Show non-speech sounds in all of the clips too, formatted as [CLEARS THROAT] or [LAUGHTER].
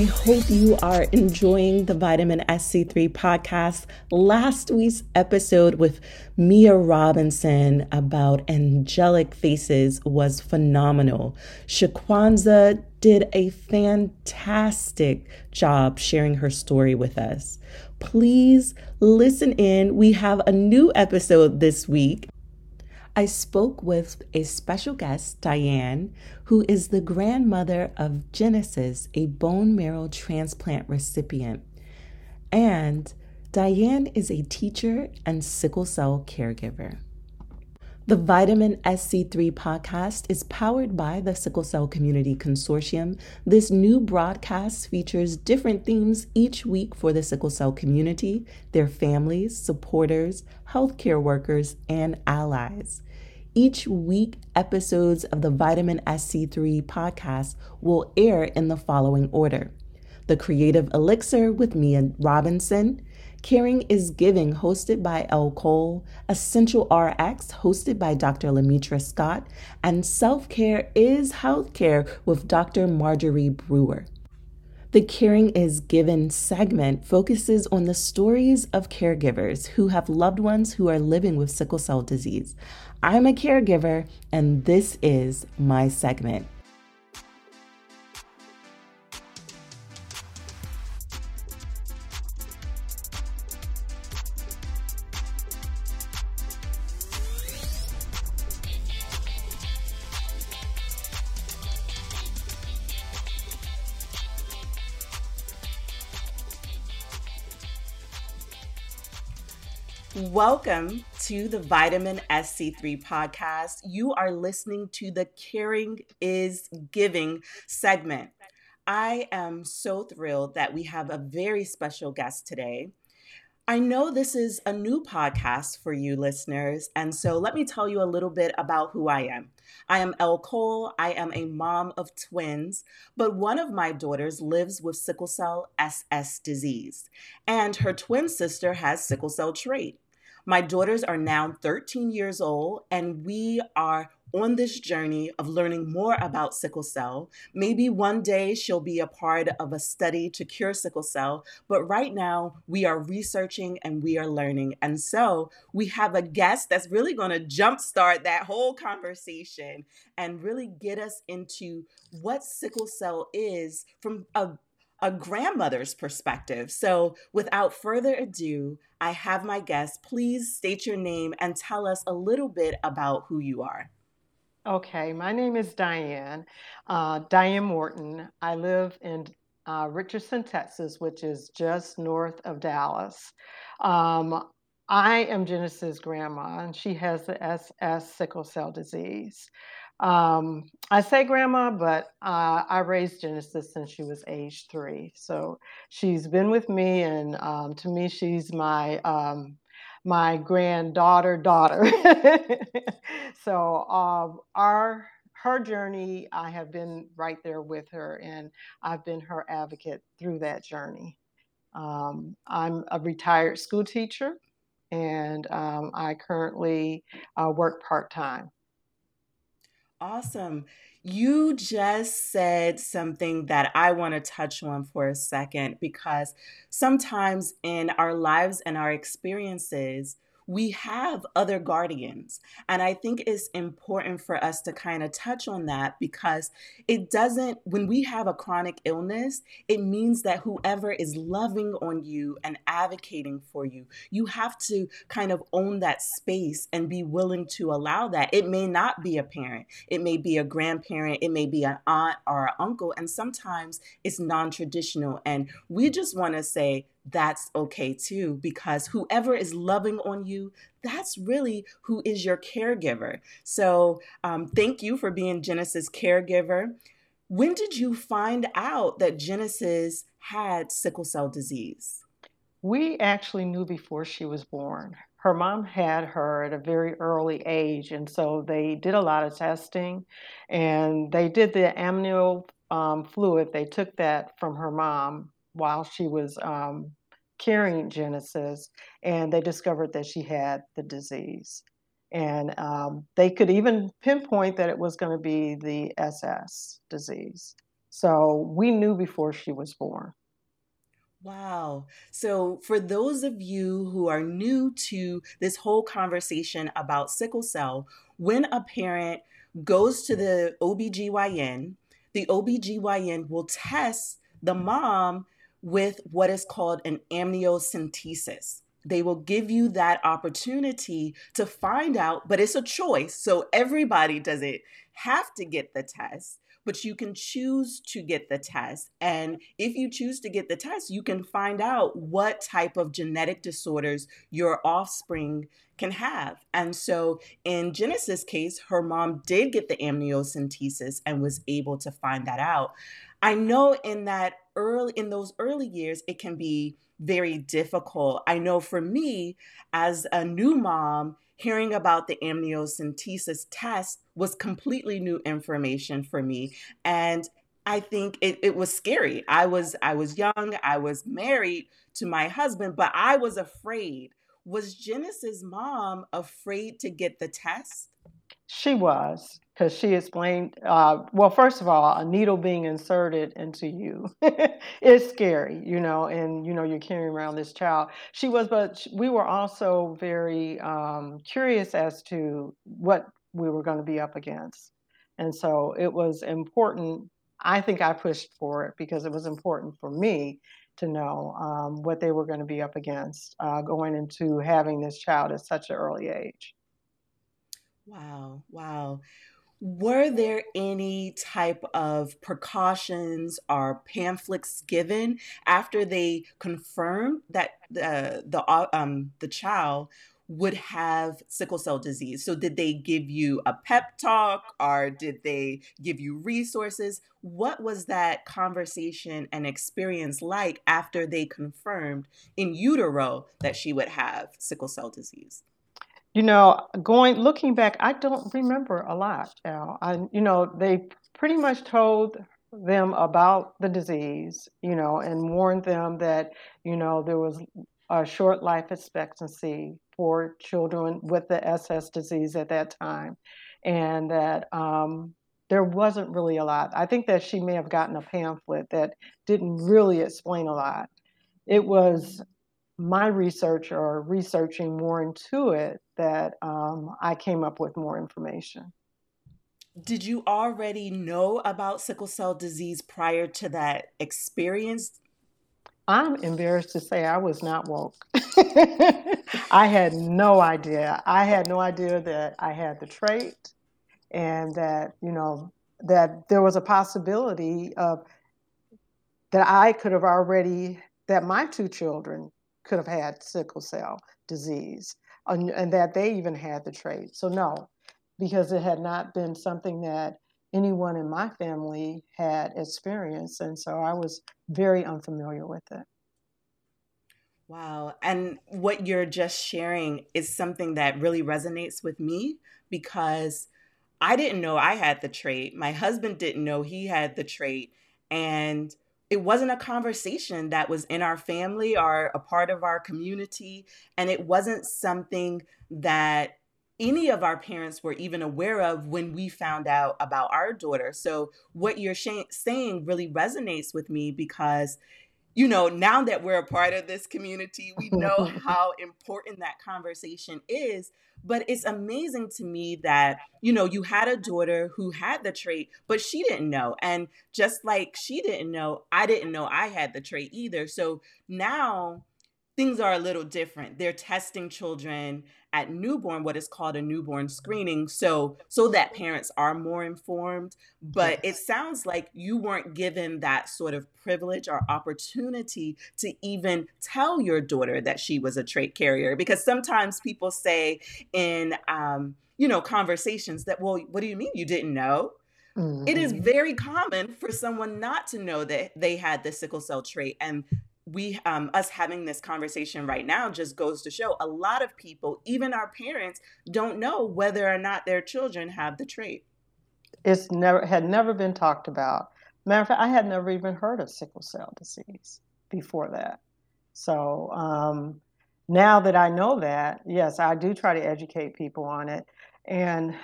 I hope you are enjoying the Vitamin SC3 podcast. Last week's episode with Mia Robinson about angelic faces was phenomenal. Shaquanza did a fantastic job sharing her story with us. Please listen in. We have a new episode this week. I spoke with a special guest, Diane, who is the grandmother of Genesis, a bone marrow transplant recipient. And Diane is a teacher and sickle cell caregiver. The Vitamin SC3 podcast is powered by the Sickle Cell Community Consortium. This new broadcast features different themes each week for the sickle cell community, their families, supporters, healthcare workers, and allies. Each week, episodes of the Vitamin SC3 podcast will air in the following order The Creative Elixir with Mia Robinson, Caring is Giving, hosted by Elle Cole, Essential RX, hosted by Dr. Lemitra Scott, and Self Care is Healthcare with Dr. Marjorie Brewer. The Caring is Giving segment focuses on the stories of caregivers who have loved ones who are living with sickle cell disease. I'm a caregiver, and this is my segment. Welcome to the Vitamin SC3 podcast. You are listening to the Caring is Giving segment. I am so thrilled that we have a very special guest today. I know this is a new podcast for you listeners, and so let me tell you a little bit about who I am. I am Elle Cole. I am a mom of twins, but one of my daughters lives with sickle cell SS disease, and her twin sister has sickle cell trait. My daughters are now 13 years old, and we are on this journey of learning more about sickle cell. Maybe one day she'll be a part of a study to cure sickle cell, but right now we are researching and we are learning. And so we have a guest that's really going to jumpstart that whole conversation and really get us into what sickle cell is from a a grandmother's perspective. So, without further ado, I have my guest. Please state your name and tell us a little bit about who you are. Okay, my name is Diane, uh, Diane Morton. I live in uh, Richardson, Texas, which is just north of Dallas. Um, I am Genesis' grandma, and she has the SS sickle cell disease. Um, I say grandma, but uh, I raised Genesis since she was age three. So she's been with me, and um, to me, she's my um, my granddaughter daughter. [LAUGHS] so um, our her journey, I have been right there with her, and I've been her advocate through that journey. Um, I'm a retired school teacher, and um, I currently uh, work part time. Awesome. You just said something that I want to touch on for a second because sometimes in our lives and our experiences, we have other guardians. And I think it's important for us to kind of touch on that because it doesn't, when we have a chronic illness, it means that whoever is loving on you and advocating for you, you have to kind of own that space and be willing to allow that. It may not be a parent, it may be a grandparent, it may be an aunt or an uncle, and sometimes it's non traditional. And we just want to say, that's okay too, because whoever is loving on you, that's really who is your caregiver. So, um, thank you for being Genesis' caregiver. When did you find out that Genesis had sickle cell disease? We actually knew before she was born. Her mom had her at a very early age, and so they did a lot of testing and they did the amnio um, fluid. They took that from her mom while she was um, carrying Genesis, and they discovered that she had the disease. And um, they could even pinpoint that it was going to be the SS disease. So we knew before she was born. Wow. So, for those of you who are new to this whole conversation about sickle cell, when a parent goes to the OBGYN, the OBGYN will test the mom with what is called an amniocentesis. They will give you that opportunity to find out, but it's a choice. So everybody doesn't have to get the test but you can choose to get the test. And if you choose to get the test, you can find out what type of genetic disorders your offspring can have. And so in Genesis' case, her mom did get the amniocentesis and was able to find that out. I know in that early in those early years it can be very difficult. I know for me as a new mom, hearing about the amniocentesis test was completely new information for me. And i think it, it was scary. I was i was young i was married to my husband but i was afraid. Was genesis mom afraid to get the test? She was because she explained uh, well first of all a needle being inserted into you [LAUGHS] is scary you know and you know you're carrying around this child. She was but we were also very um, curious as to what we were going to be up against. And so it was important i think i pushed for it because it was important for me to know um, what they were going to be up against uh, going into having this child at such an early age. Wow wow were there any type of precautions or pamphlets given after they confirmed that the the uh, um the child would have sickle cell disease? So did they give you a pep talk or did they give you resources? What was that conversation and experience like after they confirmed in utero that she would have sickle cell disease? You know, going looking back, I don't remember a lot. Al. I, you know, they pretty much told them about the disease, you know, and warned them that, you know, there was a short life expectancy for children with the SS disease at that time, and that um, there wasn't really a lot. I think that she may have gotten a pamphlet that didn't really explain a lot. It was my research or researching more into it that um, I came up with more information. Did you already know about sickle cell disease prior to that experience? I'm embarrassed to say I was not woke. [LAUGHS] I had no idea. I had no idea that I had the trait and that, you know, that there was a possibility of that I could have already, that my two children could have had sickle cell disease and, and that they even had the trait. So, no, because it had not been something that anyone in my family had experienced. And so I was very unfamiliar with it. Wow. And what you're just sharing is something that really resonates with me because I didn't know I had the trait. My husband didn't know he had the trait. And it wasn't a conversation that was in our family or a part of our community. And it wasn't something that any of our parents were even aware of when we found out about our daughter. So, what you're sh- saying really resonates with me because, you know, now that we're a part of this community, we [LAUGHS] know how important that conversation is. But it's amazing to me that, you know, you had a daughter who had the trait, but she didn't know. And just like she didn't know, I didn't know I had the trait either. So now things are a little different. They're testing children at newborn what is called a newborn screening so so that parents are more informed but it sounds like you weren't given that sort of privilege or opportunity to even tell your daughter that she was a trait carrier because sometimes people say in um, you know conversations that well what do you mean you didn't know Mm-hmm. It is mm-hmm. very common for someone not to know that they had the sickle cell trait and we um, us having this conversation right now just goes to show a lot of people even our parents don't know whether or not their children have the trait. It's never had never been talked about. Matter of fact i had never even heard of sickle cell disease before that. So um, now that i know that yes i do try to educate people on it. And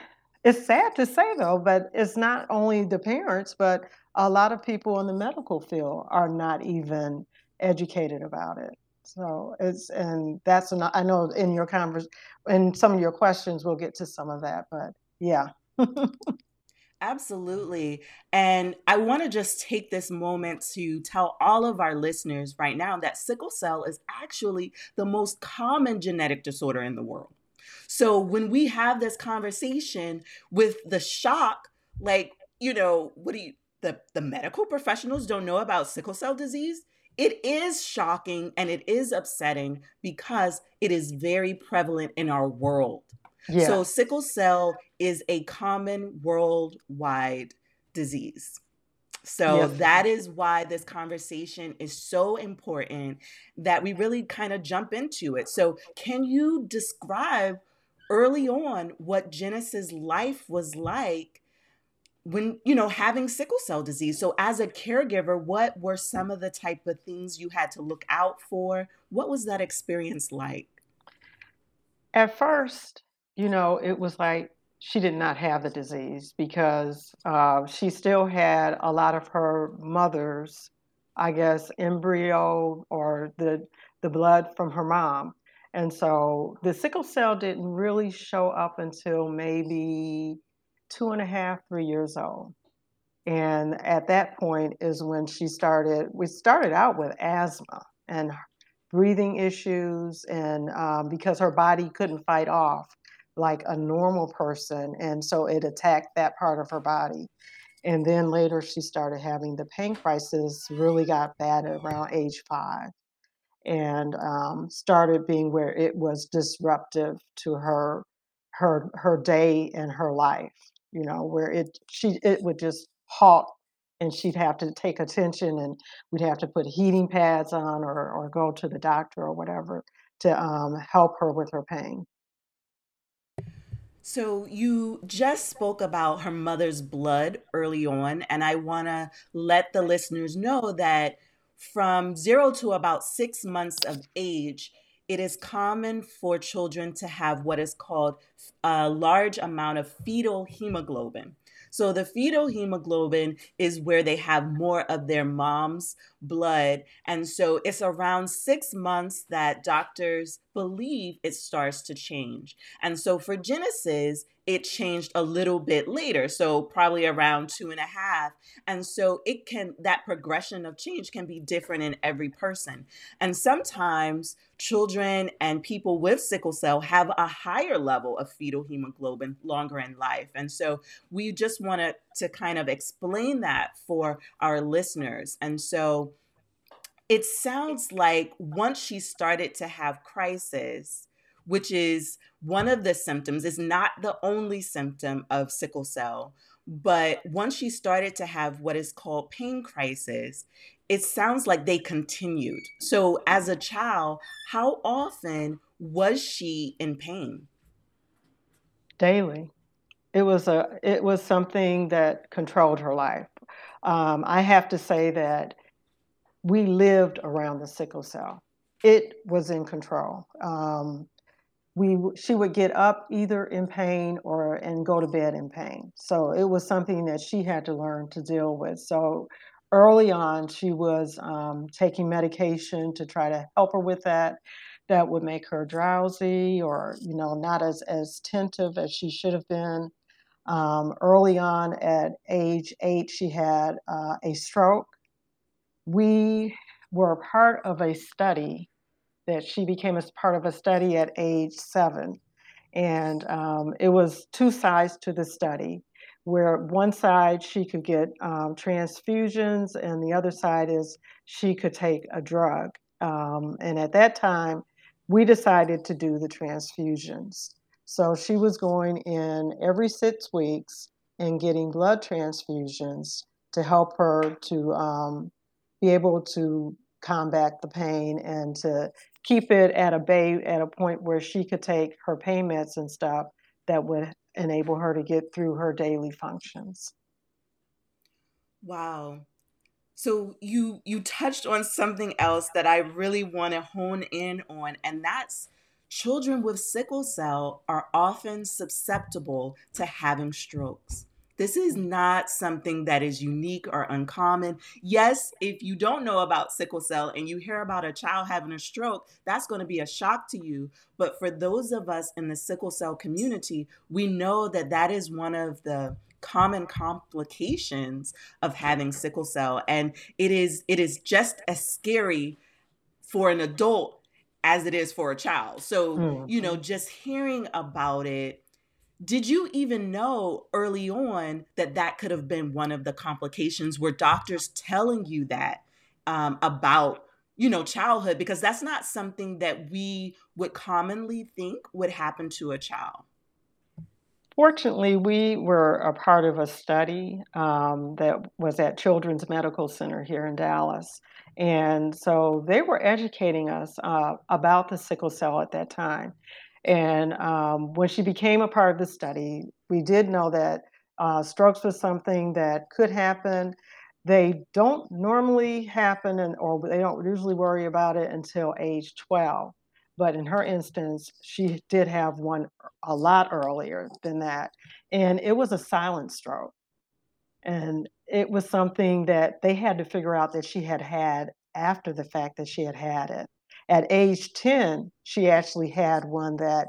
it's sad to say though but it's not only the parents but a lot of people in the medical field are not even educated about it. So it's and that's an, I know in your convers in some of your questions we'll get to some of that, but yeah. [LAUGHS] Absolutely. And I want to just take this moment to tell all of our listeners right now that sickle cell is actually the most common genetic disorder in the world. So when we have this conversation with the shock, like, you know, what do you, the, the medical professionals don't know about sickle cell disease? It is shocking and it is upsetting because it is very prevalent in our world. Yeah. So, sickle cell is a common worldwide disease. So that is why this conversation is so important that we really kind of jump into it. So, can you describe early on what Genesis' life was like when, you know, having sickle cell disease? So, as a caregiver, what were some of the type of things you had to look out for? What was that experience like? At first, you know, it was like she did not have the disease because uh, she still had a lot of her mother's, I guess, embryo or the the blood from her mom. And so the sickle cell didn't really show up until maybe two and a half, three years old. And at that point is when she started, we started out with asthma and breathing issues, and um, because her body couldn't fight off like a normal person. And so it attacked that part of her body. And then later she started having the pain crisis, really got bad around age five and um, started being where it was disruptive to her her her day and her life you know where it she it would just halt and she'd have to take attention and we'd have to put heating pads on or, or go to the doctor or whatever to um, help her with her pain. So you just spoke about her mother's blood early on, and I want to let the listeners know that from zero to about six months of age, it is common for children to have what is called a large amount of fetal hemoglobin. So the fetal hemoglobin is where they have more of their mom's blood. And so it's around six months that doctors believe it starts to change. And so for Genesis, it changed a little bit later so probably around two and a half and so it can that progression of change can be different in every person and sometimes children and people with sickle cell have a higher level of fetal hemoglobin longer in life and so we just wanted to kind of explain that for our listeners and so it sounds like once she started to have crisis which is one of the symptoms, is not the only symptom of sickle cell. But once she started to have what is called pain crisis, it sounds like they continued. So, as a child, how often was she in pain? Daily. It was a it was something that controlled her life. Um, I have to say that we lived around the sickle cell. It was in control. Um, we she would get up either in pain or and go to bed in pain. So it was something that she had to learn to deal with. So early on, she was um, taking medication to try to help her with that. That would make her drowsy or you know not as as attentive as she should have been. Um, early on, at age eight, she had uh, a stroke. We were part of a study that she became a part of a study at age seven. And um, it was two sides to the study, where one side she could get um, transfusions, and the other side is she could take a drug. Um, and at that time, we decided to do the transfusions. So she was going in every six weeks and getting blood transfusions to help her to um, be able to combat the pain and to keep it at a bay at a point where she could take her pain meds and stuff that would enable her to get through her daily functions. Wow. So you you touched on something else that I really want to hone in on and that's children with sickle cell are often susceptible to having strokes. This is not something that is unique or uncommon. Yes, if you don't know about sickle cell and you hear about a child having a stroke, that's going to be a shock to you. But for those of us in the sickle cell community, we know that that is one of the common complications of having sickle cell and it is it is just as scary for an adult as it is for a child. So, mm-hmm. you know, just hearing about it did you even know early on that that could have been one of the complications? Were doctors telling you that um, about you know childhood? Because that's not something that we would commonly think would happen to a child. Fortunately we were a part of a study um, that was at children's medical center here in dallas. And so they were educating us uh, about the sickle cell at that time and um, when she became a part of the study, we did know that uh, strokes was something that could happen. They don't normally happen, and, or they don't usually worry about it until age 12. But in her instance, she did have one a lot earlier than that. And it was a silent stroke. And it was something that they had to figure out that she had had after the fact that she had had it. At age 10, she actually had one that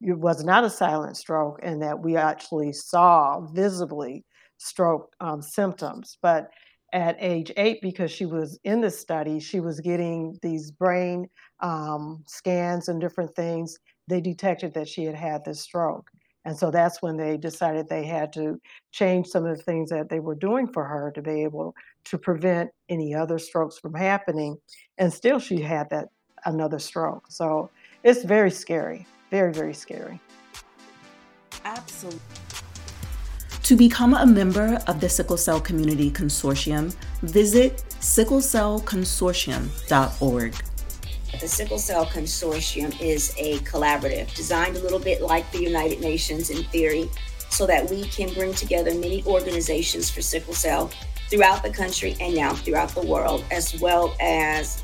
it was not a silent stroke and that we actually saw visibly stroke um, symptoms. But at age eight, because she was in the study, she was getting these brain um, scans and different things. They detected that she had had this stroke. And so that's when they decided they had to change some of the things that they were doing for her to be able to prevent any other strokes from happening. And still, she had that another stroke. So it's very scary, very, very scary. Absolutely. To become a member of the Sickle Cell Community Consortium, visit sicklecellconsortium.org. The Sickle Cell Consortium is a collaborative designed a little bit like the United Nations in theory, so that we can bring together many organizations for sickle cell throughout the country and now throughout the world, as well as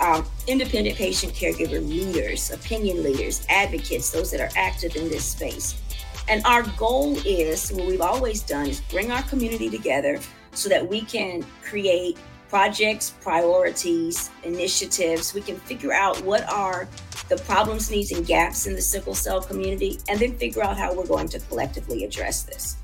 um, independent patient caregiver leaders, opinion leaders, advocates, those that are active in this space. And our goal is what we've always done is bring our community together so that we can create projects, priorities, initiatives. We can figure out what are the problems, needs, and gaps in the sickle cell community, and then figure out how we're going to collectively address this.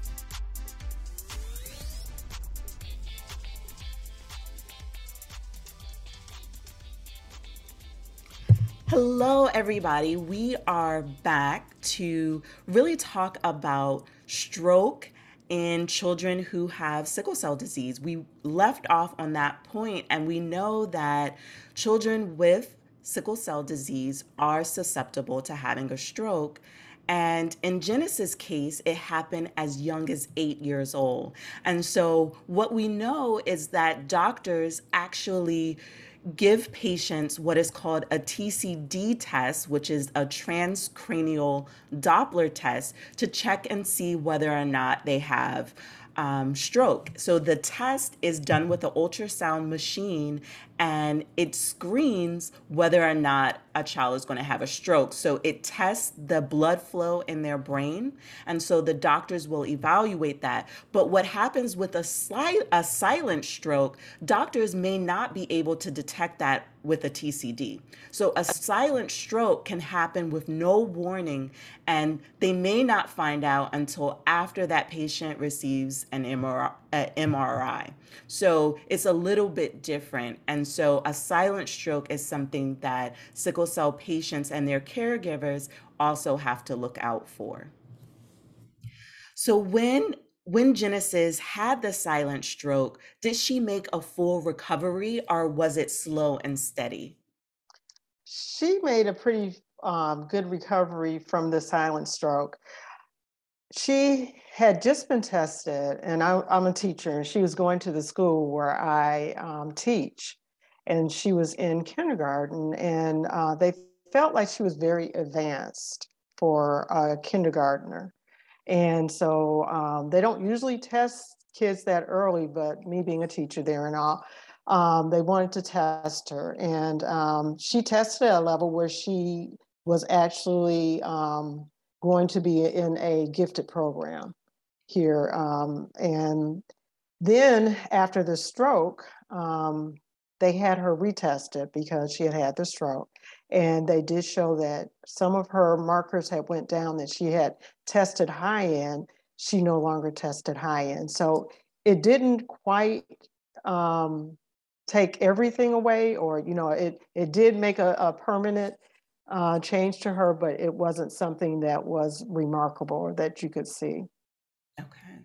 Hello, everybody. We are back to really talk about stroke in children who have sickle cell disease. We left off on that point, and we know that children with sickle cell disease are susceptible to having a stroke. And in Genesis' case, it happened as young as eight years old. And so, what we know is that doctors actually give patients what is called a TCD test, which is a transcranial Doppler test, to check and see whether or not they have um, stroke. So the test is done with an ultrasound machine and it screens whether or not a child is going to have a stroke. So it tests the blood flow in their brain. And so the doctors will evaluate that. But what happens with a, sli- a silent stroke, doctors may not be able to detect that with a TCD. So a silent stroke can happen with no warning, and they may not find out until after that patient receives an MRI. MRI. So it's a little bit different. And so a silent stroke is something that sickle cell patients and their caregivers also have to look out for. So when when Genesis had the silent stroke, did she make a full recovery or was it slow and steady? She made a pretty um, good recovery from the silent stroke. She had just been tested, and I, am a teacher, and she was going to the school where I um, teach. And she was in kindergarten, and uh, they felt like she was very advanced for a kindergartner. And so um, they don't usually test kids that early, but me being a teacher there and all, um, they wanted to test her. And um, she tested at a level where she was actually um, going to be in a gifted program here. Um, and then after the stroke, um, they had her retested because she had had the stroke. And they did show that some of her markers had went down that she had tested high end She no longer tested high end So it didn't quite um, take everything away or, you know, it, it did make a, a permanent uh, change to her, but it wasn't something that was remarkable or that you could see. Okay.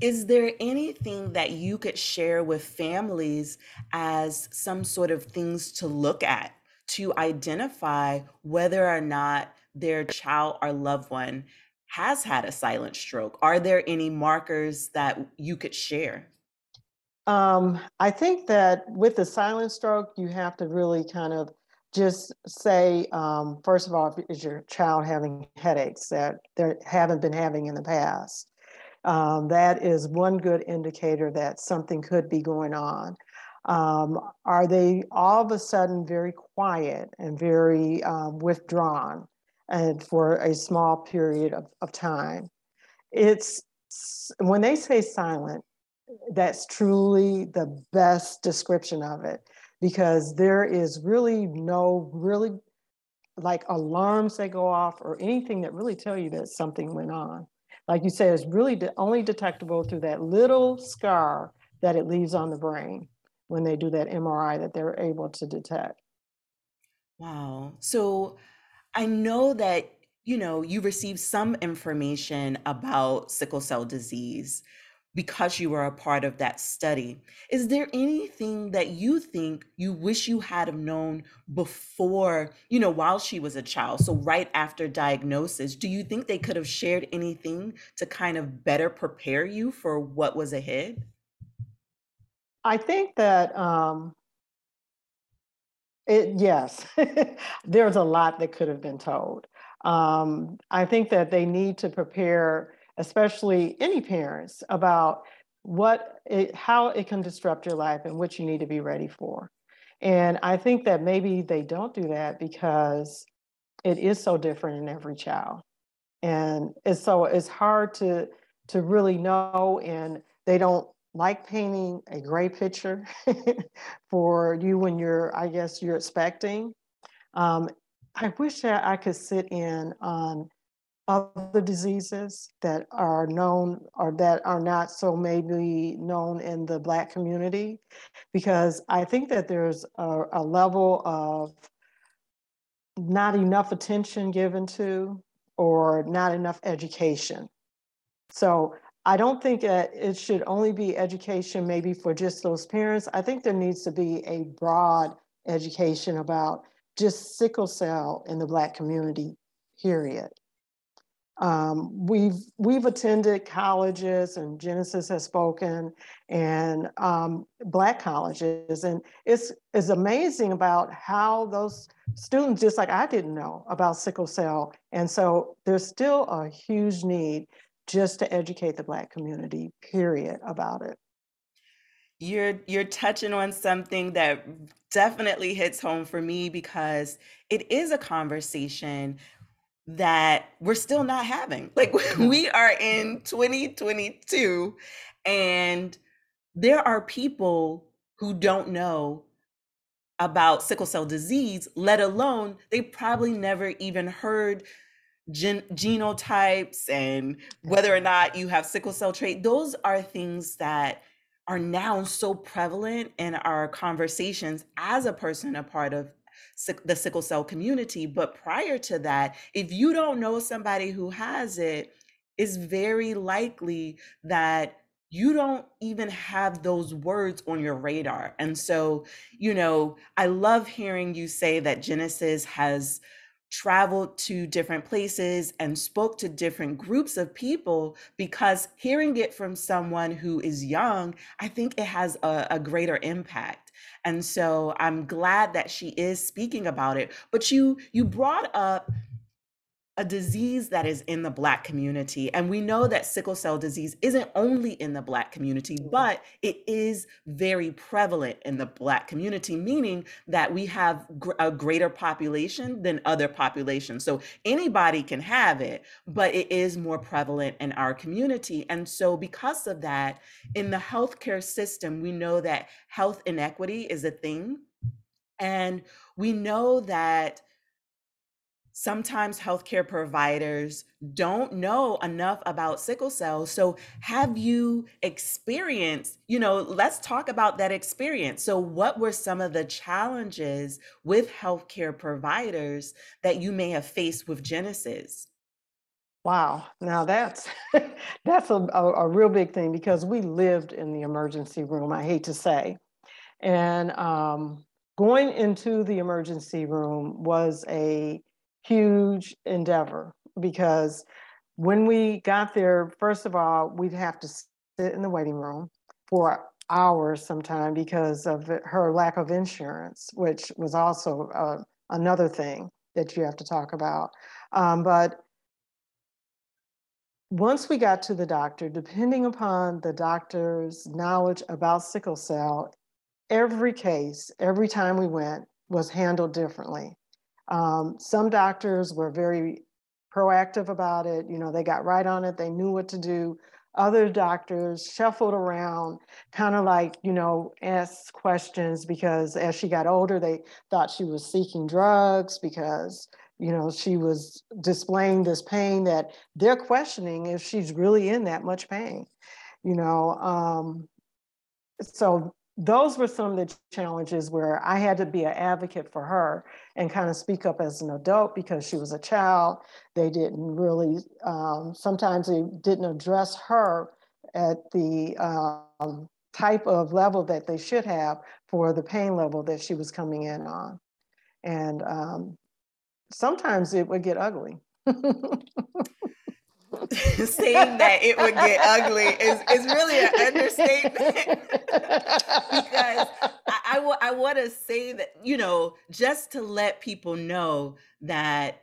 Is there anything that you could share with families as some sort of things to look at to identify whether or not their child or loved one has had a silent stroke? Are there any markers that you could share? Um, I think that with the silent stroke, you have to really kind of just say, um, first of all, is your child having headaches that they haven't been having in the past? Um, that is one good indicator that something could be going on. Um, are they all of a sudden very quiet and very um, withdrawn and for a small period of, of time? It's when they say silent, that's truly the best description of it because there is really no really like alarms that go off or anything that really tell you that something went on. Like you say, it's really de- only detectable through that little scar that it leaves on the brain when they do that MRI that they're able to detect. Wow. So I know that, you know, you received some information about sickle cell disease because you were a part of that study. Is there anything that you think you wish you had have known before, you know, while she was a child? So right after diagnosis, do you think they could have shared anything to kind of better prepare you for what was ahead? I think that um it yes, [LAUGHS] there's a lot that could have been told. Um, I think that they need to prepare especially any parents, about what it, how it can disrupt your life and what you need to be ready for. And I think that maybe they don't do that because it is so different in every child. And it's so it's hard to to really know and they don't like painting a gray picture [LAUGHS] for you when you're, I guess you're expecting. Um, I wish that I could sit in on other diseases that are known or that are not so maybe known in the Black community, because I think that there's a, a level of not enough attention given to or not enough education. So I don't think that it should only be education maybe for just those parents. I think there needs to be a broad education about just sickle cell in the Black community, period. Um, we've we've attended colleges, and Genesis has spoken, and um, Black colleges, and it's it's amazing about how those students, just like I didn't know about sickle cell, and so there's still a huge need just to educate the Black community, period, about it. You're you're touching on something that definitely hits home for me because it is a conversation that we're still not having. [LAUGHS] Like mm-hmm. we are in 2022 and there are people who don't know about sickle cell disease, let alone they probably never even heard gen- genotypes and whether or not you have sickle cell trait. Those are things that are now so prevalent in our conversations as a person a part of the sickle cell community. But prior to that, if you don't know somebody who has it, it's very likely that you don't even have those words on your radar. And so, you know, I love hearing you say that Genesis has traveled to different places and spoke to different groups of people because hearing it from someone who is young, I think it has a, a greater impact. And so I'm glad that she is speaking about it. But you you mm. brought up a disease that is in the Black community. And we know that sickle cell disease isn't only in the Black community, mm-hmm. but it is very prevalent in the Black community, meaning that we have gr- a greater population than other populations. So anybody can have it, but it is more prevalent in our community. And so, because of that, in the healthcare system, we know that health inequity is a thing. And we know that sometimes healthcare providers don't know enough about sickle cell. So, have you experienced, you know, let's talk about that experience. So, what were some of the challenges with healthcare providers that you may have faced with Genesis? Wow, now that's [LAUGHS] that's a, a, a real big thing because we lived in the emergency room. I hate to say, and um, going into the emergency room was a huge endeavor because when we got there, first of all, we'd have to sit in the waiting room for hours sometime because of her lack of insurance, which was also uh, another thing that you have to talk about. Um, but once we got to the doctor, depending upon the doctor's knowledge about sickle cell, every case, every time we went, was handled differently. Um, some doctors were very proactive about it. You know, they got right on it, they knew what to do. Other doctors shuffled around, kind of like, you know, asked questions because as she got older, they thought she was seeking drugs because, you know, she was displaying this pain that they're questioning if she's really in that much pain, you know. Um, so those were some of the challenges where I had to be an advocate for her and kind of speak up as an adult because she was a child. They didn't really, um, sometimes they didn't address her at the um, type of level that they should have for the pain level that she was coming in on. And um, sometimes it would get ugly. [LAUGHS] [LAUGHS] saying that it would get ugly is, is really an [LAUGHS] understatement. [LAUGHS] Because I, I, w- I want to say that you know just to let people know that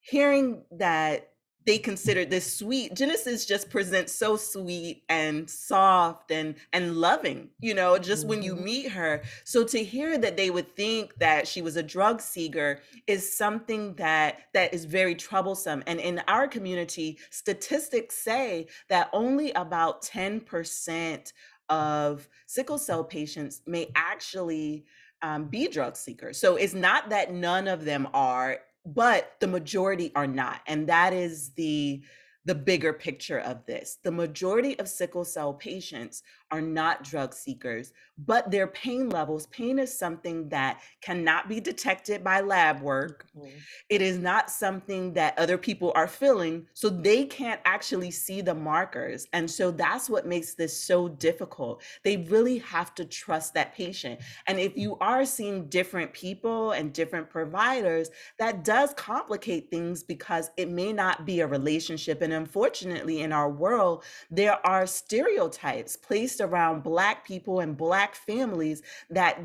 hearing that they consider this sweet. Genesis just presents so sweet and soft and and loving, you know, just mm-hmm. when you mm-hmm. meet her. So to hear that they would think that she was a drug seeker is something that that is very troublesome. And in our community, statistics say that only about 10% of sickle cell patients may actually um, be drug seekers. So it's not that none of them are but the majority are not and that is the the bigger picture of this. The majority of sickle cell patients are not drug seekers, but their pain levels, pain is something that cannot be detected by lab work. Mm-hmm. It is not something that other people are feeling, so they can't actually see the markers. And so that's what makes this so difficult. They really have to trust that patient. And if you are seeing different people and different providers, that does complicate things because it may not be a relationship and unfortunately, in our world, there are stereotypes placed around Black people and Black families that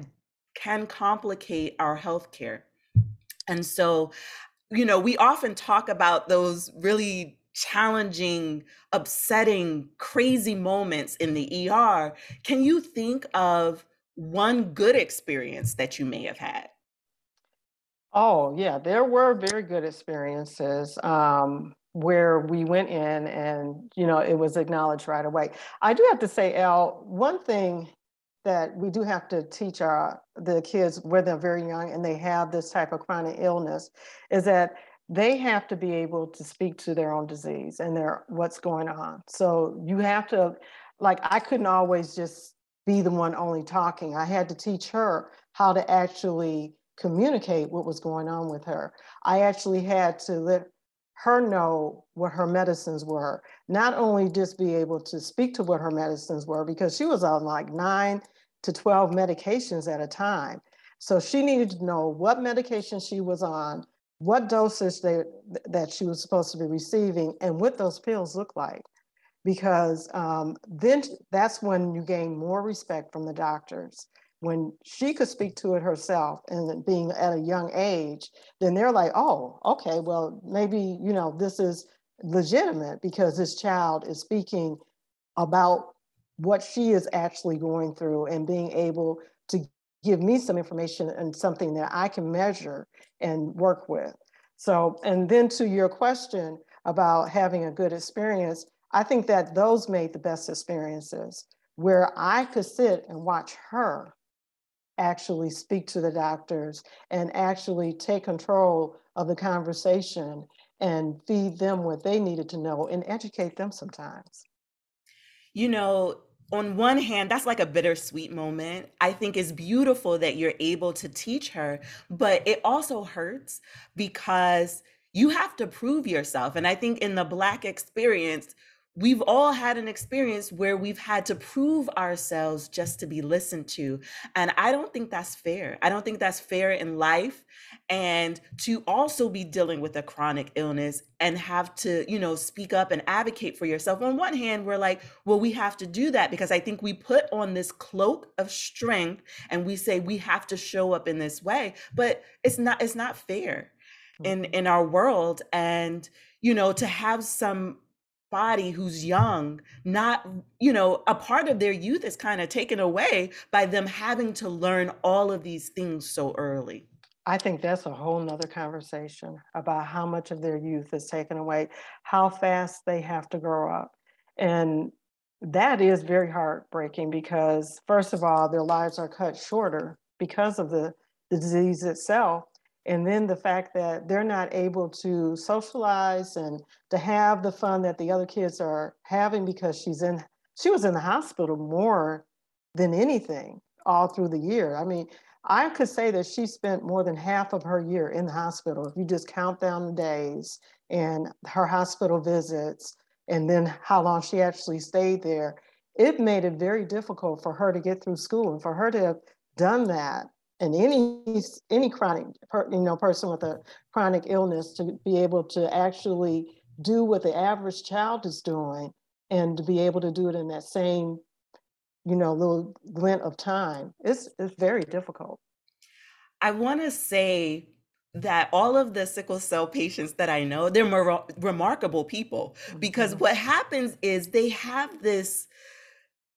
can complicate our healthcare. And so, you know, we often talk about those really challenging, upsetting, crazy moments in the ER. Can you think of one good experience that you may have had? Oh, yeah, there were very good experiences. Um, where we went in and you know it was acknowledged right away. I do have to say al one thing that we do have to teach our the kids where they're very young and they have this type of chronic illness is that they have to be able to speak to their own disease and their what's going on. So you have to like i couldn't always just be the one only talking. I had to teach her how to actually communicate what was going on with her. I actually had to let her know what her medicines were, not only just be able to speak to what her medicines were, because she was on like nine to 12 medications at a time. So she needed to know what medication she was on, what dosage they, that she was supposed to be receiving, and what those pills look like. Because um, then that's when you gain more respect from the doctors when she could speak to it herself and being at a young age, then they're like, oh, okay, well, maybe, you know, this is legitimate because this child is speaking about what she is actually going through and being able to give me some information and something that I can measure and work with. So, and then to your question about having a good experience, I think that those made the best experiences where I could sit and watch her actually speak to the doctors and actually take control of the conversation and feed them what they needed to know and educate them sometimes. You know, on one hand, that's like a bittersweet moment. I think it's beautiful that you're able to teach her, but it also hurts because you have to prove yourself. And I think in the Black experience, we've all had an experience where we've had to prove ourselves just to be listened to. And I don't think that's fair. I don't think that's fair in life. And to also be dealing with a chronic illness and have to, you know, speak up and advocate for yourself. On one hand, we're like, well, we have to do that because I think we put on this cloak of strength and we say we have to show up in this way, but it's not it's not fair in mm-hmm. in our world and you know to have some body who's young not you know a part of their youth is kind of taken away by them having to learn all of these things so early. I think that's a whole nother conversation about how much of their youth is taken away how fast they have to grow up. And that is very heartbreaking because first of all their lives are cut shorter because of the, the disease itself and then the fact that they're not able to socialize and to have the fun that the other kids are having because she's in she was in the hospital more than anything all through the year. I mean i could say that she spent more than half of her year in the hospital if you just count down the days and her hospital visits and then how long she actually stayed there. It made it very difficult for her to get through school and for her to have done that and any any chronic you know person with a chronic illness to be able to actually do what the average child is doing and to be able to do it in that same you know little glint of time it's it's very difficult i want to say that all of the sickle cell patients that i know they're mar- remarkable people because mm-hmm. what happens is they have this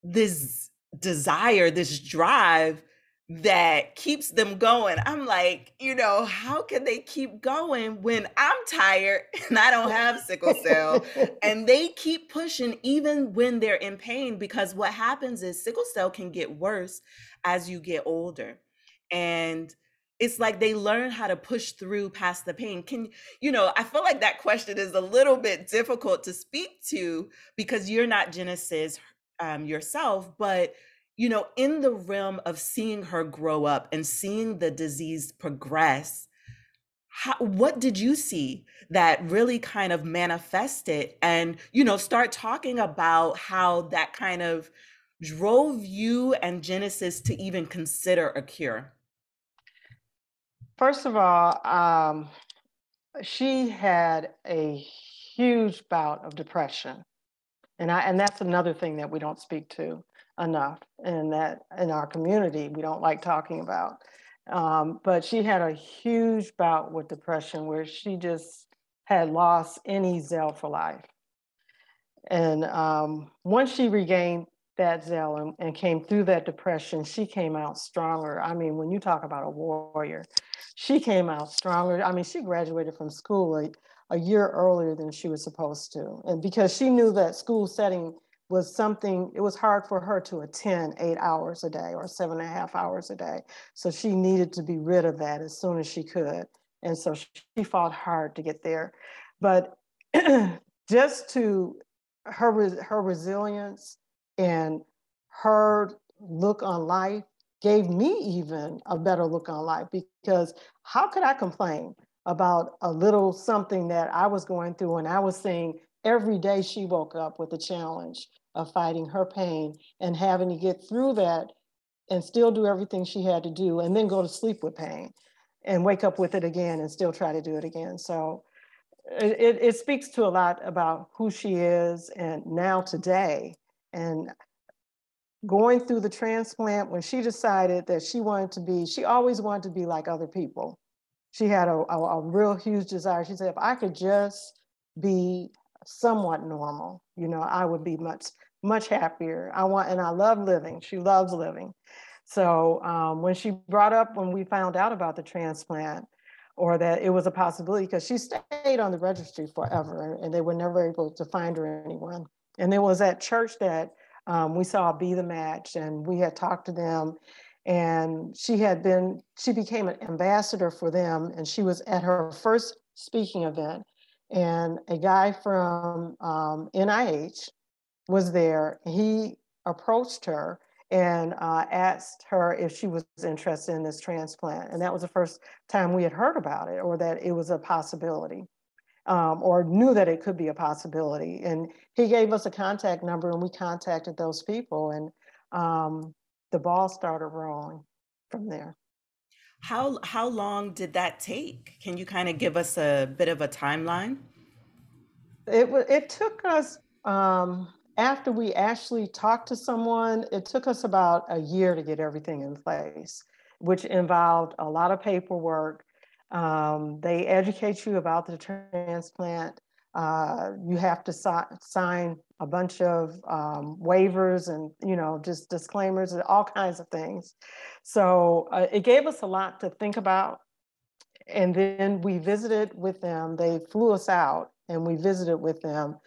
this desire this drive that keeps them going. I'm like, you know, how can they keep going when I'm tired [LAUGHS] and I don't have sickle cell? and they keep pushing even when they're in pain because what happens is sickle cell can get worse as you get older. And it's like they learn how to push through past the pain. Can you know, I feel like that question is a little bit difficult to speak to because you're not Genesis um, yourself, but you know, in the realm of seeing her grow up and seeing the disease progress, how, what did you see that really kind of manifested and, you know, start talking about how that kind of drove you and Genesis to even consider a cure? First of all, um, she had a huge bout of depression. And I and that's another thing that we don't speak to enough in that in our community we don't like talking about. Um, but she had a huge bout with depression where she just had lost any zeal for life. And um, once she regained that zeal and, and, came through that depression she came out stronger. I mean when you talk about a warrior she came out stronger. I mean she graduated from school a, a year earlier than she was supposed to. And because she knew that school setting was something, it was hard for her to attend eight hours a day or seven and a half hours a day. So she needed to be rid of that as soon as she could. And so she fought hard to get there. But [CLEARS THROAT] just to her, her resilience and her look on life gave me even a better look on life because how could I complain about a little something that I was going through when I was seeing every day she woke up with the challenge of fighting her pain and having to get through that and still do everything she had to do and then go to sleep with pain and wake up with it again and still try to do it again. So it, it speaks to a lot about who she is and now today. And going through the transplant, when she decided that she wanted to be, she always wanted to be like other people. She had a, a, a real huge desire. She said, if I could just be somewhat normal, you know, I would be much, much happier. I want, and I love living. She loves living. So um, when she brought up, when we found out about the transplant, or that it was a possibility, because she stayed on the registry forever and they were never able to find her anyone. And it was at church that um, we saw Be the Match and we had talked to them. And she had been, she became an ambassador for them. And she was at her first speaking event. And a guy from um, NIH was there. He approached her and uh, asked her if she was interested in this transplant. And that was the first time we had heard about it or that it was a possibility um, or knew that it could be a possibility. And he gave us a contact number and we contacted those people and um, the ball started rolling from there. How, how long did that take? Can you kind of give us a bit of a timeline? It, it took us um, after we actually talked to someone, it took us about a year to get everything in place, which involved a lot of paperwork. Um, they educate you about the transplant. Uh, you have to si- sign a bunch of um, waivers and you know just disclaimers and all kinds of things. So uh, it gave us a lot to think about. And then we visited with them. They flew us out and we visited with them.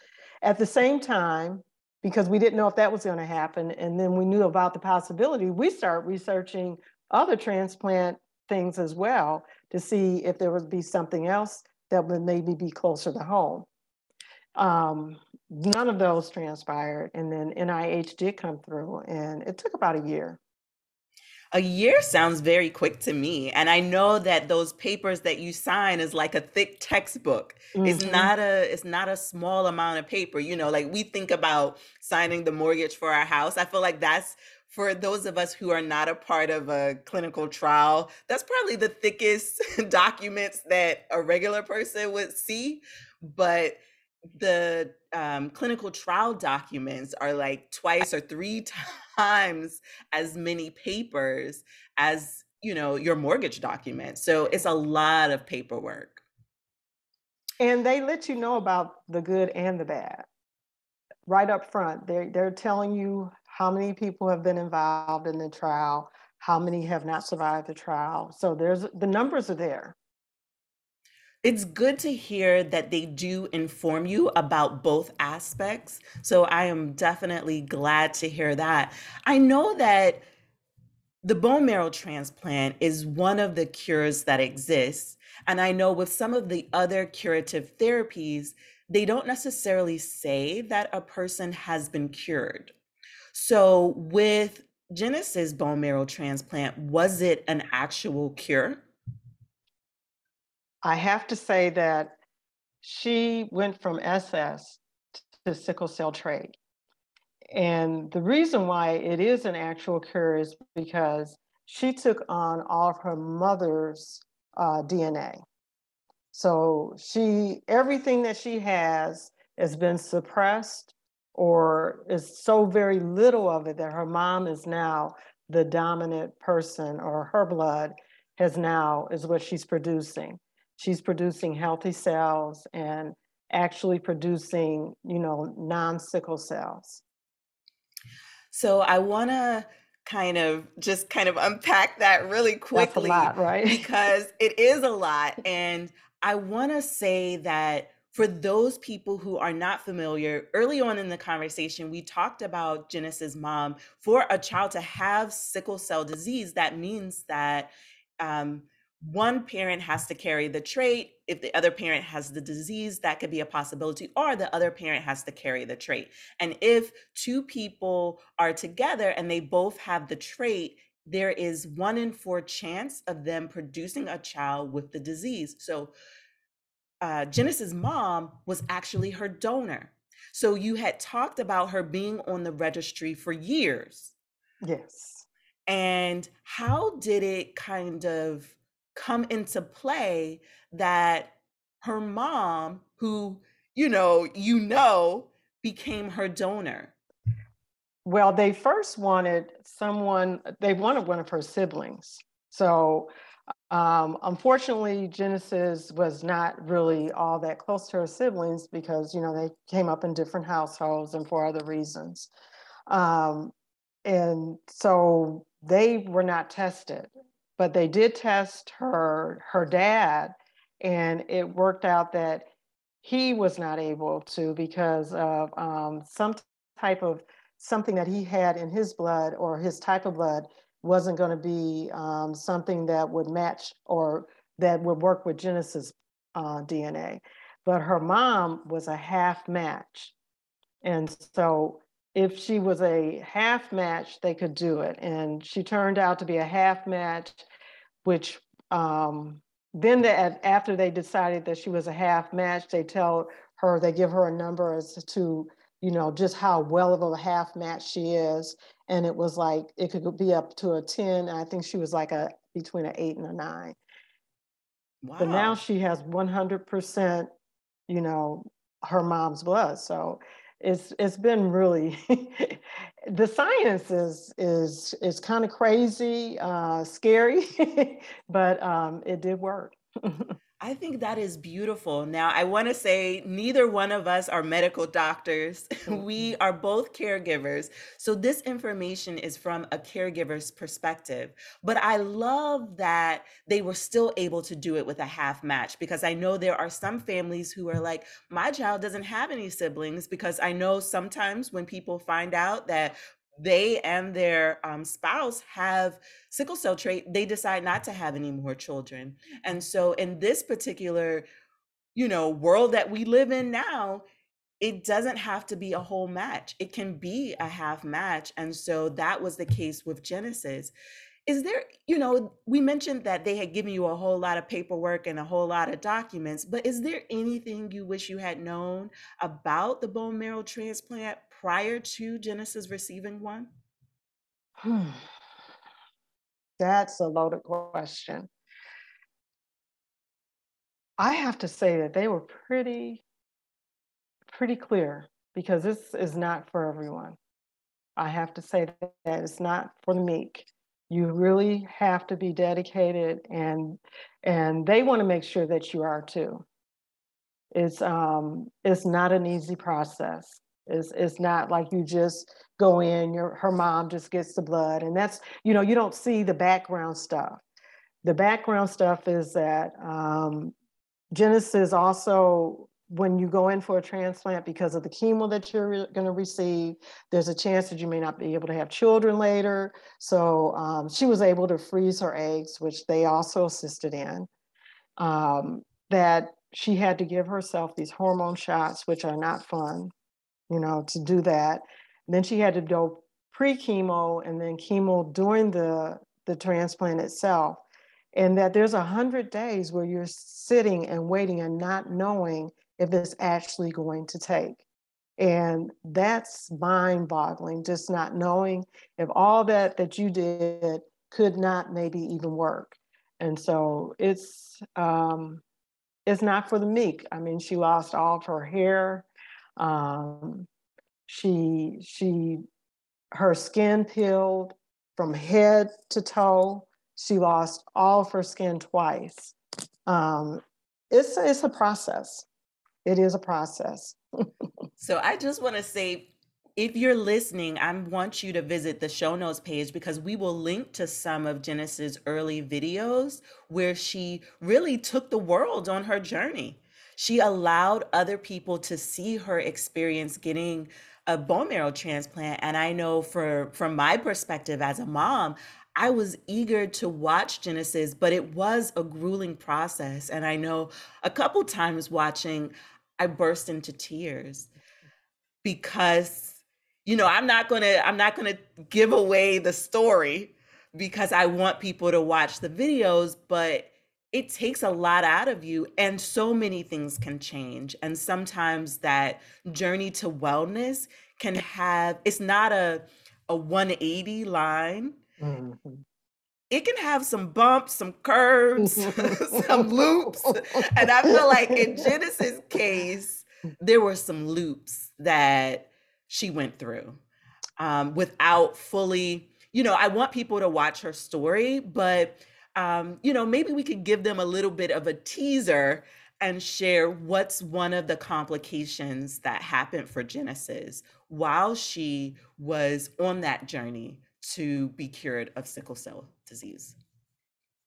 At the same time, because we didn't know if that was going to happen. And then we knew about the possibility. We started researching other transplant things as well to see if there would be something else that would maybe be closer to home. Um, none of those transpired. And then NIH did come through, and it took about a year. A year sounds very quick to me. And I know that those papers that you sign is like a thick textbook. It's hmm not a it's not a small amount of paper. You know, like we think about signing the mortgage for our house. I feel like that's for those of us who are not a part of a clinical trial, that's probably the thickest [LAUGHS] documents that a regular person would see. But the um, clinical trial documents are like twice or three [LAUGHS] times as many papers as you know your mortgage documents so it's a lot of paperwork. And they let you know about the good and the bad right up front. They're, they're telling you how many people have been involved in the trial how many have not survived the trial so there's the numbers are there it's good to hear that they do inform you about both aspects. So I am definitely glad to hear that. I know that the bone marrow transplant is one of the cures that exists. And I know with some of the other curative therapies, they don't necessarily say that a person has been cured. So with Genesis bone marrow transplant, was it an actual cure? I have to say that she went from SS to sickle cell trait. And the reason why it is an actual cure is because she took on all of her mother's uh, DNA. So she, everything that she has has been suppressed or is so very little of it that her mom is now the dominant person or her blood has now is what she's producing she's producing healthy cells and actually producing, you know, non-sickle cells. So I want to kind of just kind of unpack that really quickly lot, right? [LAUGHS] because it is a lot and I want to say that for those people who are not familiar, early on in the conversation, we talked about Genesis' mom. For a child to have sickle cell disease, that means that um, one parent has to carry the trait. If the other parent has the disease, that could be a possibility, or the other parent has to carry the trait. And if two people are together and they both have the trait, there is one in four chance of them producing a child with the disease. So, uh, Genesis' mom was actually her donor. So, you had talked about her being on the registry for years. Yes. And how did it kind of come into play that her mom, who, you know, you know, became her donor? well, they first wanted someone, they wanted one of her siblings. So um, unfortunately, Genesis was not really all that close to her siblings because, you know, they came up in different households and for other reasons. Um, and so they were not tested, but they did test her, her dad, and it worked out that he was not able to because of um, some type of something that he had in his blood or his type of blood wasn't going to be um, something that would match or that would work with Genesis uh, DNA. But her mom was a half match. And so if she was a half match, they could do it. And she turned out to be a half match, which um, then the, after they decided that she was a half match, they tell her, they give her a number as to you know, just how well of a half match she is. And it was like, it could be up to a 10. I think she was like a between an eight and a nine. Wow. But now she has 100%, you know, her mom's blood. So it's it's been really [LAUGHS] the science is is is kind of crazy, uh, scary, [LAUGHS] but um, it did work. [LAUGHS] I think that is beautiful. Now, I want to say neither one of us are medical doctors. [LAUGHS] we mm-hmm. are both caregivers. So, this information is from a caregiver's perspective. But I love that they were still able to do it with a half match because I know there are some families who are like, my child doesn't have any siblings. Because I know sometimes when people find out that they and their um, spouse have sickle cell trait, they decide not to have any more children. And so, in this particular, you know, world that we live in now, it doesn't have to be a whole match. It can be a half match. And so that was the case with Genesis. Is there, you know, we mentioned that they had given you a whole lot of paperwork and a whole lot of documents, but is there anything you wish you had known about the bone marrow transplant prior to Genesis receiving one? [SIGHS] That's a loaded question. I have to say that they were pretty, pretty clear because this is not for everyone. I have to say that it's not for the meek. You really have to be dedicated and and they want to make sure that you are too. It's um it's not an easy process. It's, it's not like you just go in, your her mom just gets the blood. And that's, you know, you don't see the background stuff. The background stuff is that um, Genesis also, when you go in for a transplant because of the chemo that you're going to receive, there's a chance that you may not be able to have children later. So um, she was able to freeze her eggs, which they also assisted in. Um, that she had to give herself these hormone shots, which are not fun you know, to do that. And then she had to go pre-chemo and then chemo during the, the transplant itself. And that there's a hundred days where you're sitting and waiting and not knowing if it's actually going to take. And that's mind boggling, just not knowing if all that that you did could not maybe even work. And so it's um, it's not for the meek. I mean, she lost all of her hair, um, she she her skin peeled from head to toe. She lost all of her skin twice. Um, it's it's a process. It is a process. [LAUGHS] so I just want to say if you're listening, I want you to visit the show notes page because we will link to some of Genesis' early videos where she really took the world on her journey. She allowed other people to see her experience getting a bone marrow transplant. And I know for from my perspective as a mom, I was eager to watch Genesis, but it was a grueling process. And I know a couple times watching, I burst into tears because you know i'm not gonna i'm not gonna give away the story because i want people to watch the videos but it takes a lot out of you and so many things can change and sometimes that journey to wellness can have it's not a a 180 line mm-hmm. it can have some bumps some curves [LAUGHS] some loops [LAUGHS] and i feel like in genesis case there were some loops that she went through um, without fully, you know, I want people to watch her story, but, um, you know, maybe we could give them a little bit of a teaser and share what's one of the complications that happened for Genesis while she was on that journey to be cured of sickle cell disease.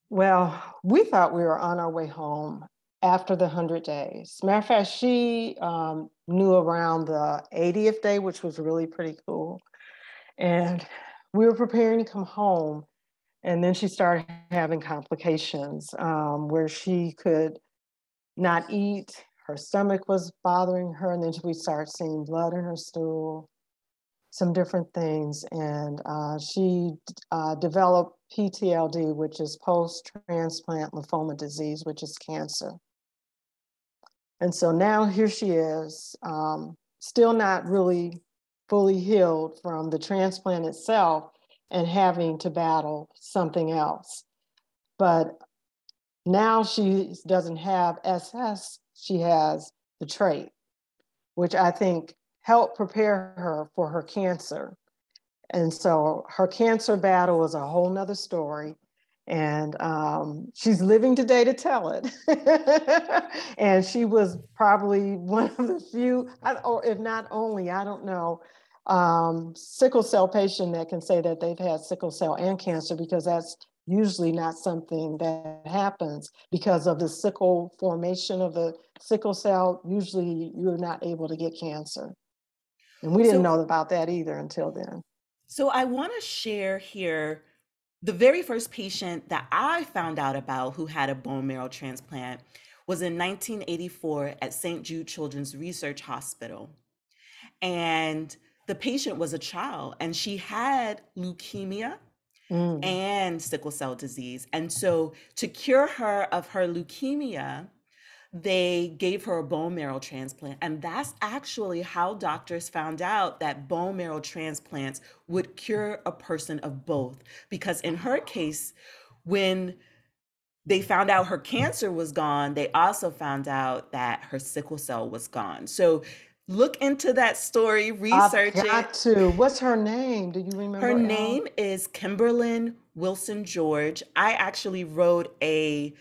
Well, we thought we were on our way home after the 100 days. Matter of fact, she um, knew around the 80th day, which was really pretty cool. And we were preparing to come home. And then she started having complications um, where she could not eat. Her stomach was bothering her. And then we started seeing blood in her stool, some different things. And uh, she uh, developed PTLD, which is post transplant lymphoma disease, which is cancer. And so now here she is, um, still not really fully healed from the transplant itself and having to battle something else. But now she doesn't have SS, she has the trait, which I think helped prepare her for her cancer. And so her cancer battle is a whole nother story. And um, she's living today to tell it. [LAUGHS] and she was probably one of the few, or if not only, I don't know, um, sickle cell patient that can say that they've had sickle cell and cancer because that's usually not something that happens because of the sickle formation of the sickle cell. Usually you're not able to get cancer. And we didn't so, know about that either until then. So I want to share here the very first patient that I found out about who had a bone marrow transplant was in 1984 at St. Jude Children's Research Hospital. And the patient was a child and she had leukemia mm. and sickle cell disease. And so to cure her of her leukemia, they gave her a bone marrow transplant. And that's actually how doctors found out that bone marrow transplants would cure a person of both. Because in her case, when they found out her cancer was gone, they also found out that her sickle cell was gone. So look into that story, research I've got it. to. What's her name? Do you remember? Her name is Kimberlyn Wilson George. I actually wrote a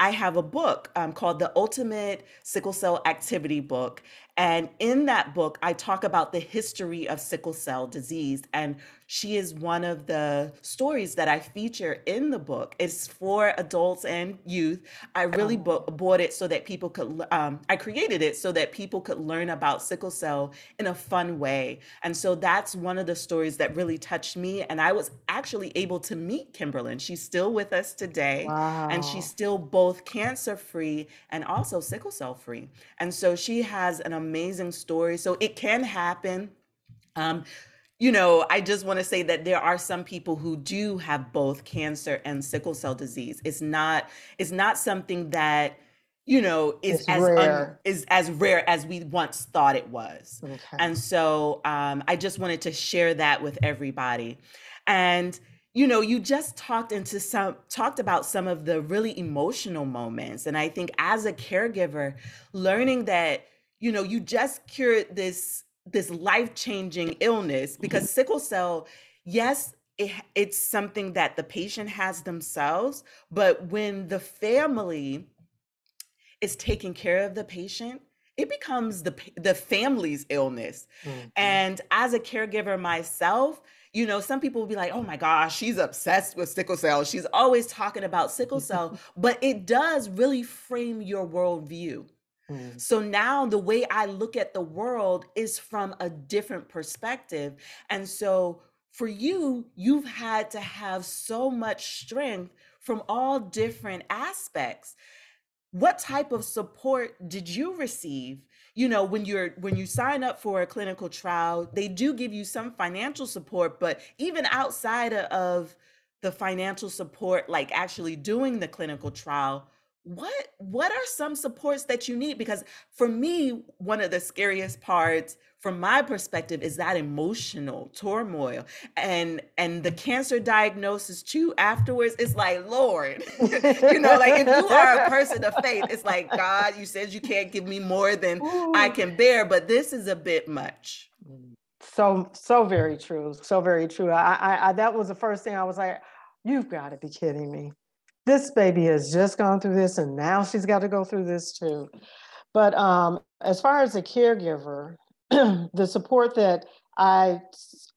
I have a book um, called The Ultimate Sickle Cell Activity Book. And in that book, I talk about the history of sickle cell disease. And she is one of the stories that I feature in the book. It's for adults and youth. I really oh. bought it so that people could, um, I created it so that people could learn about sickle cell in a fun way. And so that's one of the stories that really touched me. And I was actually able to meet Kimberlyn. She's still with us today. Wow. And she's still both cancer free and also sickle cell free. And so she has an amazing story. So it can happen. Um, you know, I just want to say that there are some people who do have both cancer and sickle cell disease. It's not it's not something that you know is it's as un, is as rare as we once thought it was. Okay. And so um, I just wanted to share that with everybody. And you know, you just talked into some talked about some of the really emotional moments, and I think as a caregiver, learning that you know you just cured this this life-changing illness because mm-hmm. sickle cell yes it, it's something that the patient has themselves but when the family is taking care of the patient it becomes the the family's illness mm-hmm. and as a caregiver myself you know some people will be like oh my gosh she's obsessed with sickle cell she's always talking about sickle cell [LAUGHS] but it does really frame your worldview Mm. So now the way I look at the world is from a different perspective. And so for you, you've had to have so much strength from all different aspects. What type of support did you receive? You know, when you're when you sign up for a clinical trial, they do give you some financial support, but even outside of the financial support like actually doing the clinical trial, what what are some supports that you need because for me one of the scariest parts from my perspective is that emotional turmoil and and the cancer diagnosis too afterwards it's like lord [LAUGHS] you know like if you are a [LAUGHS] person of faith it's like god you said you can't give me more than Ooh. i can bear but this is a bit much So so very true. So very true. I, I, I that was the first thing I was like, you've got to be kidding me. This baby has just gone through this, and now she's got to go through this too. But um, as far as a caregiver, [CLEARS THROAT] the support that I,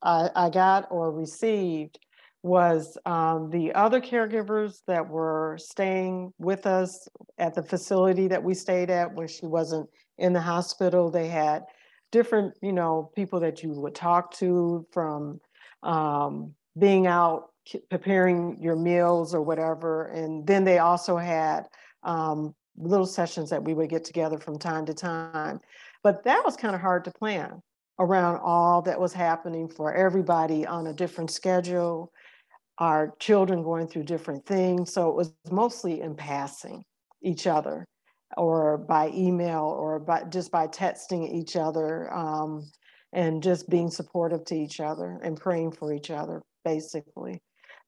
I, I got or received was um, the other caregivers that were staying with us at the facility that we stayed at when she wasn't in the hospital. They had different, you know, people that you would talk to from um, being out preparing your meals or whatever. And then they also had um, little sessions that we would get together from time to time. But that was kind of hard to plan around all that was happening for everybody on a different schedule, our children going through different things. So it was mostly in passing each other or by email or by just by texting each other um, and just being supportive to each other and praying for each other, basically.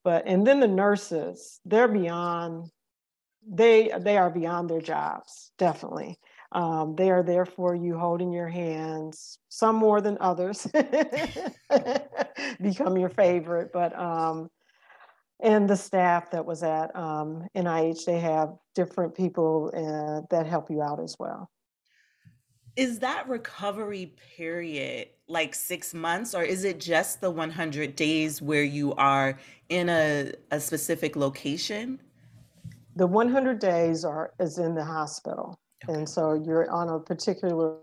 But and then the nurses, they're beyond they they are beyond their jobs, definitely. Um, they are there for you, holding your hands, some more than others [LAUGHS] become your favorite. But um, and the staff that was at um, NIH, they have different people uh, that help you out as well. Is that recovery period like six months, or is it just the 100 days where you are in a, a specific location? The 100 days are is in the hospital. Okay. And so you're on a particular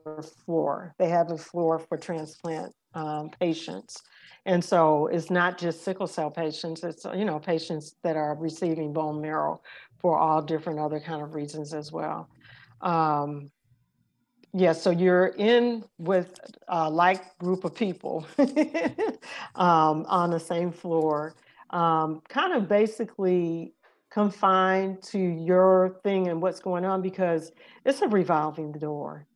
floor. They have a floor for transplant um, patients. And so it's not just sickle cell patients, it's, you know, patients that are receiving bone marrow for all different other kind of reasons as well. Um, yeah, so you're in with a like group of people [LAUGHS] um, on the same floor, um, kind of basically confined to your thing and what's going on because it's a revolving door.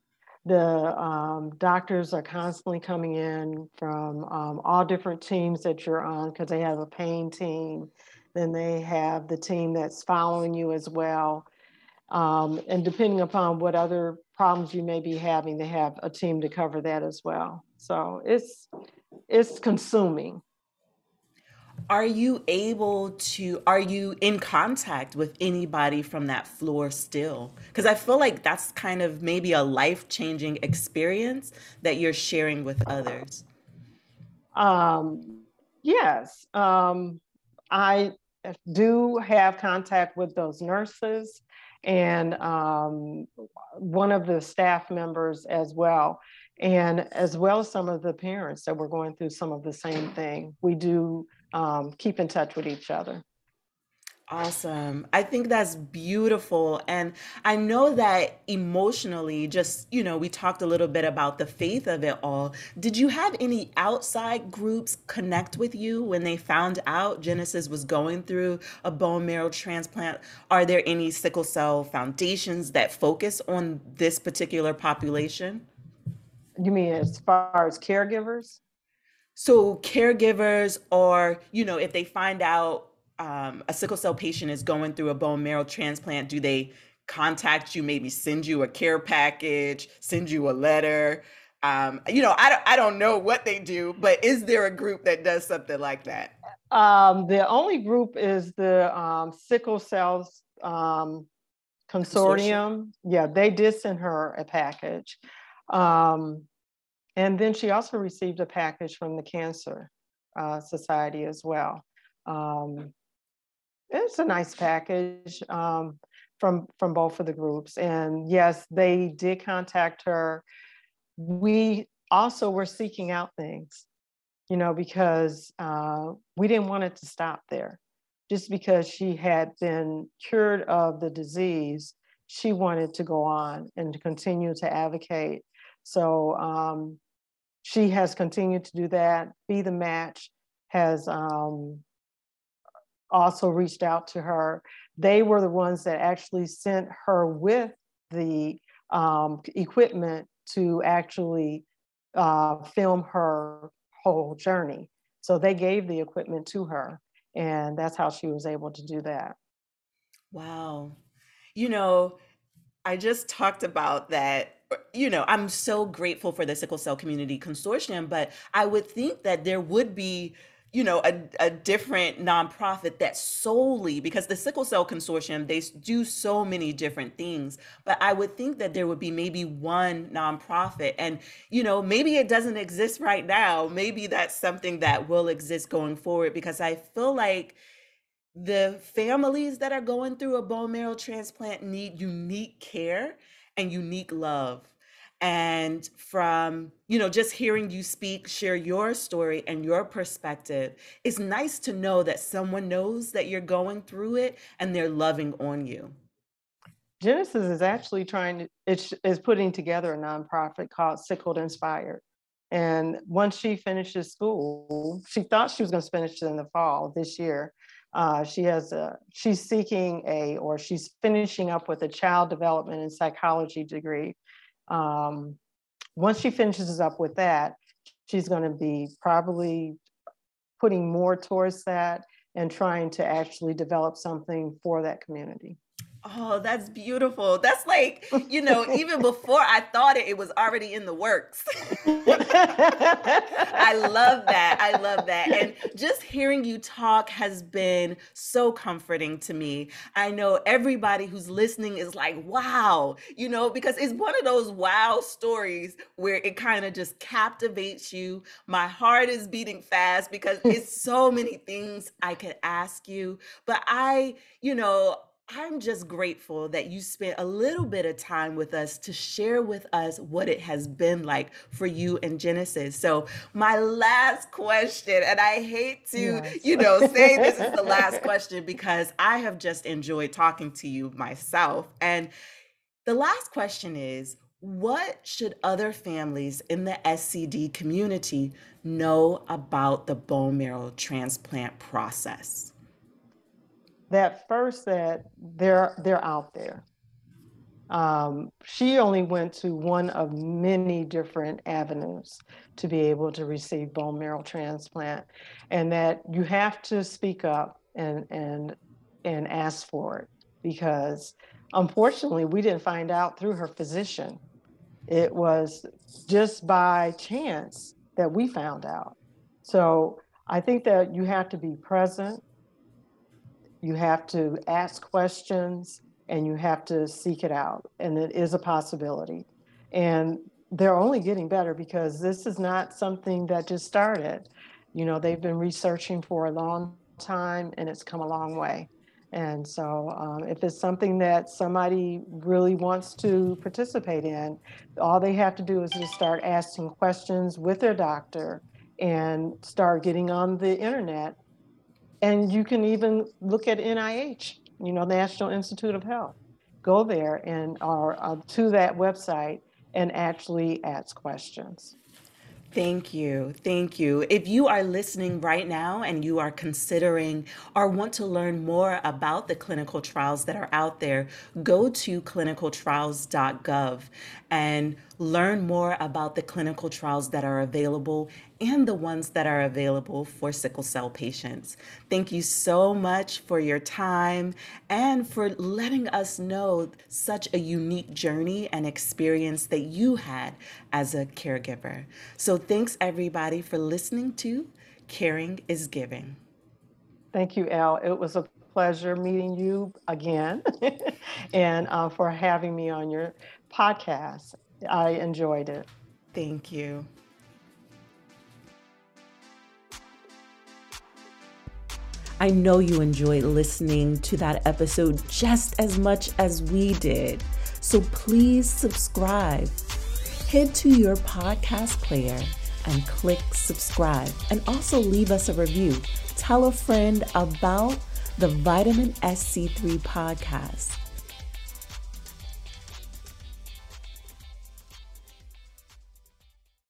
The um, doctors are constantly coming in from um, all different teams that you're on because they have a pain team. Then they have the team that's following you as well. Um, and depending upon what other problems you may be having, they have a team to cover that as well. So it's it's consuming. Are you able to are you in contact with anybody from that floor still? Because i feel like that's kind of maybe a life-changing experience that you're sharing with others. Um yes um i do have contact with those nurses and um, one of the staff members as well and as well as some of the parents that were going through some of the same thing we do um, keep in touch with each other. Awesome. I think that's beautiful. And I know that emotionally, just, you know, we talked a little bit about the faith of it all. Did you have any outside groups connect with you when they found out Genesis was going through a bone marrow transplant? Are there any sickle cell foundations that focus on this particular population? You mean as far as caregivers? So caregivers, or you know, if they find out um, a sickle cell patient is going through a bone marrow transplant, do they contact you? Maybe send you a care package, send you a letter. Um, you know, I don't, I don't know what they do, but is there a group that does something like that? Um, the only group is the um, sickle cells um, consortium. consortium. Yeah, they did send her a package. Um, and then she also received a package from the Cancer uh, Society as well. Um, it's a nice package um, from from both of the groups. And yes, they did contact her. We also were seeking out things, you know, because uh, we didn't want it to stop there. Just because she had been cured of the disease, she wanted to go on and to continue to advocate. So um, she has continued to do that. Be the Match has um, also reached out to her. They were the ones that actually sent her with the um, equipment to actually uh, film her whole journey. So they gave the equipment to her, and that's how she was able to do that. Wow. You know, I just talked about that you know, I'm so grateful for the Sickle Cell Community Consortium, but I would think that there would be you know a, a different nonprofit that solely because the sickle cell consortium they do so many different things but i would think that there would be maybe one nonprofit and you know maybe it doesn't exist right now. Maybe that's something that will exist going forward because i feel like the families that are going through a bone marrow transplant need unique care and unique love and from you know just hearing you speak share your story and your perspective it's nice to know that someone knows that you're going through it and they're loving on you. Genesis is actually trying to it's is putting together a nonprofit called sickled inspired. And once she finishes school she thought she was going to finish it in the fall this year. Uh, she has a she's seeking a or she's finishing up with a child development and psychology degree um, once she finishes up with that, she's going to be probably putting more towards that and trying to actually develop something for that community. Oh, that's beautiful. That's like, you know, even before I thought it, it was already in the works. [LAUGHS] I love that. I love that. And just hearing you talk has been so comforting to me. I know everybody who's listening is like, wow, you know, because it's one of those wow stories where it kind of just captivates you. My heart is beating fast because [LAUGHS] it's so many things I could ask you. But I, you know, I'm just grateful that you spent a little bit of time with us to share with us what it has been like for you and Genesis. So, my last question, and I hate to, yes. you know, say this is the last [LAUGHS] question because I have just enjoyed talking to you myself. And the last question is what should other families in the SCD community know about the bone marrow transplant process? That first that they're they're out there. Um, she only went to one of many different avenues to be able to receive bone marrow transplant, and that you have to speak up and and and ask for it because unfortunately we didn't find out through her physician. It was just by chance that we found out. So I think that you have to be present you have to ask questions and you have to seek it out. And it is a possibility. And they're only getting better because this is not something that just started. You know, they've been researching for a long time and it's come a long way. And so, um, if it's something that somebody really wants to participate in, all they have to do is just start asking questions with their doctor and start getting on the internet and you can even look at NIH, you know, National Institute of Health. Go there and or uh, to that website and actually ask questions. Thank you. Thank you. If you are listening right now and you are considering or want to learn more about the clinical trials that are out there, go to clinicaltrials.gov and learn more about the clinical trials that are available and the ones that are available for sickle cell patients. Thank you so much for your time and for letting us know such a unique journey and experience that you had as a caregiver. So, thanks everybody for listening to Caring is Giving. Thank you, Al. It was a pleasure meeting you again [LAUGHS] and uh, for having me on your podcast. I enjoyed it. Thank you. I know you enjoyed listening to that episode just as much as we did. So please subscribe. Head to your podcast player and click subscribe and also leave us a review. Tell a friend about the Vitamin SC3 podcast